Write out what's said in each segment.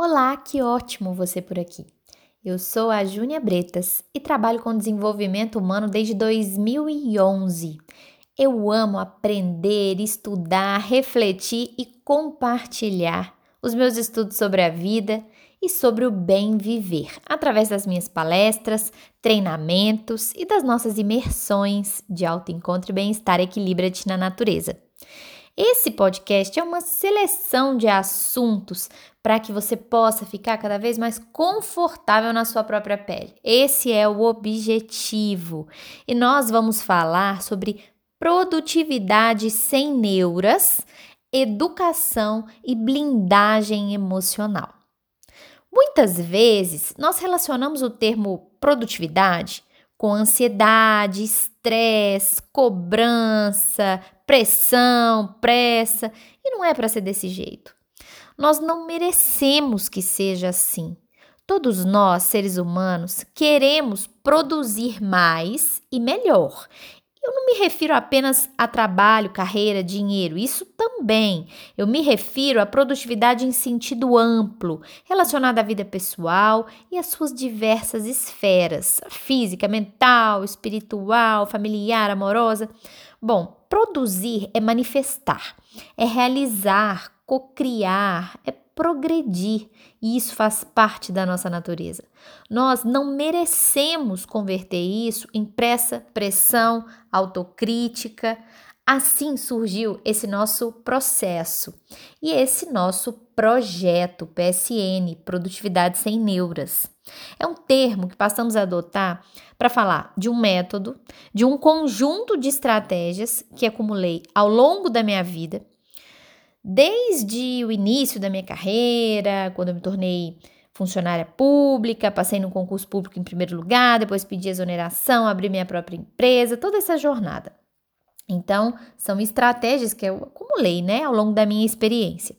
Olá, que ótimo você por aqui. Eu sou a Júnia Bretas e trabalho com desenvolvimento humano desde 2011. Eu amo aprender, estudar, refletir e compartilhar os meus estudos sobre a vida e sobre o bem viver, através das minhas palestras, treinamentos e das nossas imersões de autoencontro e bem-estar equilibra-te na natureza. Esse podcast é uma seleção de assuntos para que você possa ficar cada vez mais confortável na sua própria pele. Esse é o objetivo. E nós vamos falar sobre produtividade sem neuras, educação e blindagem emocional. Muitas vezes nós relacionamos o termo produtividade com ansiedade, estresse, cobrança, pressão, pressa, e não é para ser desse jeito. Nós não merecemos que seja assim. Todos nós, seres humanos, queremos produzir mais e melhor. Eu não me refiro apenas a trabalho, carreira, dinheiro, isso também. Eu me refiro à produtividade em sentido amplo, relacionada à vida pessoal e às suas diversas esferas física, mental, espiritual, familiar, amorosa. Bom, produzir é manifestar, é realizar, cocriar, é progredir, e isso faz parte da nossa natureza. Nós não merecemos converter isso em pressa, pressão, autocrítica. Assim surgiu esse nosso processo e esse nosso projeto PSN, Produtividade Sem Neuras. É um termo que passamos a adotar para falar de um método, de um conjunto de estratégias que acumulei ao longo da minha vida Desde o início da minha carreira, quando eu me tornei funcionária pública, passei no concurso público em primeiro lugar, depois pedi exoneração, abri minha própria empresa, toda essa jornada. Então, são estratégias que eu acumulei, né, ao longo da minha experiência.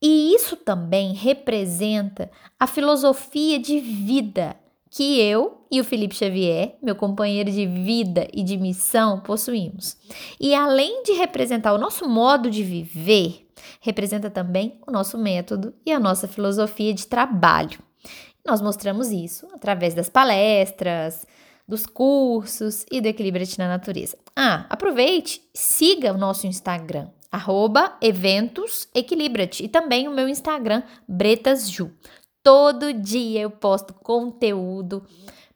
E isso também representa a filosofia de vida que eu e o Felipe Xavier, meu companheiro de vida e de missão, possuímos. E além de representar o nosso modo de viver, representa também o nosso método e a nossa filosofia de trabalho. Nós mostramos isso através das palestras, dos cursos e do Equilíbrio na Natureza. Ah, aproveite, siga o nosso Instagram, arroba e também o meu Instagram, bretasju. Todo dia eu posto conteúdo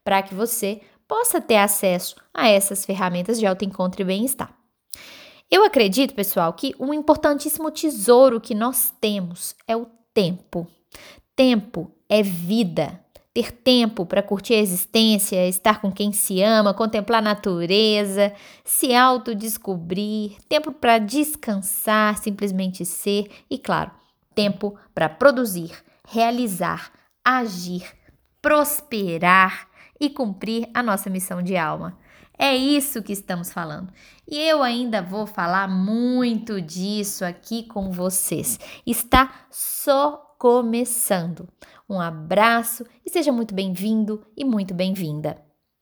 para que você possa ter acesso a essas ferramentas de autoencontro e bem-estar. Eu acredito, pessoal, que um importantíssimo tesouro que nós temos é o tempo. Tempo é vida. Ter tempo para curtir a existência, estar com quem se ama, contemplar a natureza, se autodescobrir, tempo para descansar, simplesmente ser e, claro, tempo para produzir, realizar, agir, prosperar e cumprir a nossa missão de alma. É isso que estamos falando. E eu ainda vou falar muito disso aqui com vocês. Está só começando. Um abraço e seja muito bem-vindo e muito bem-vinda.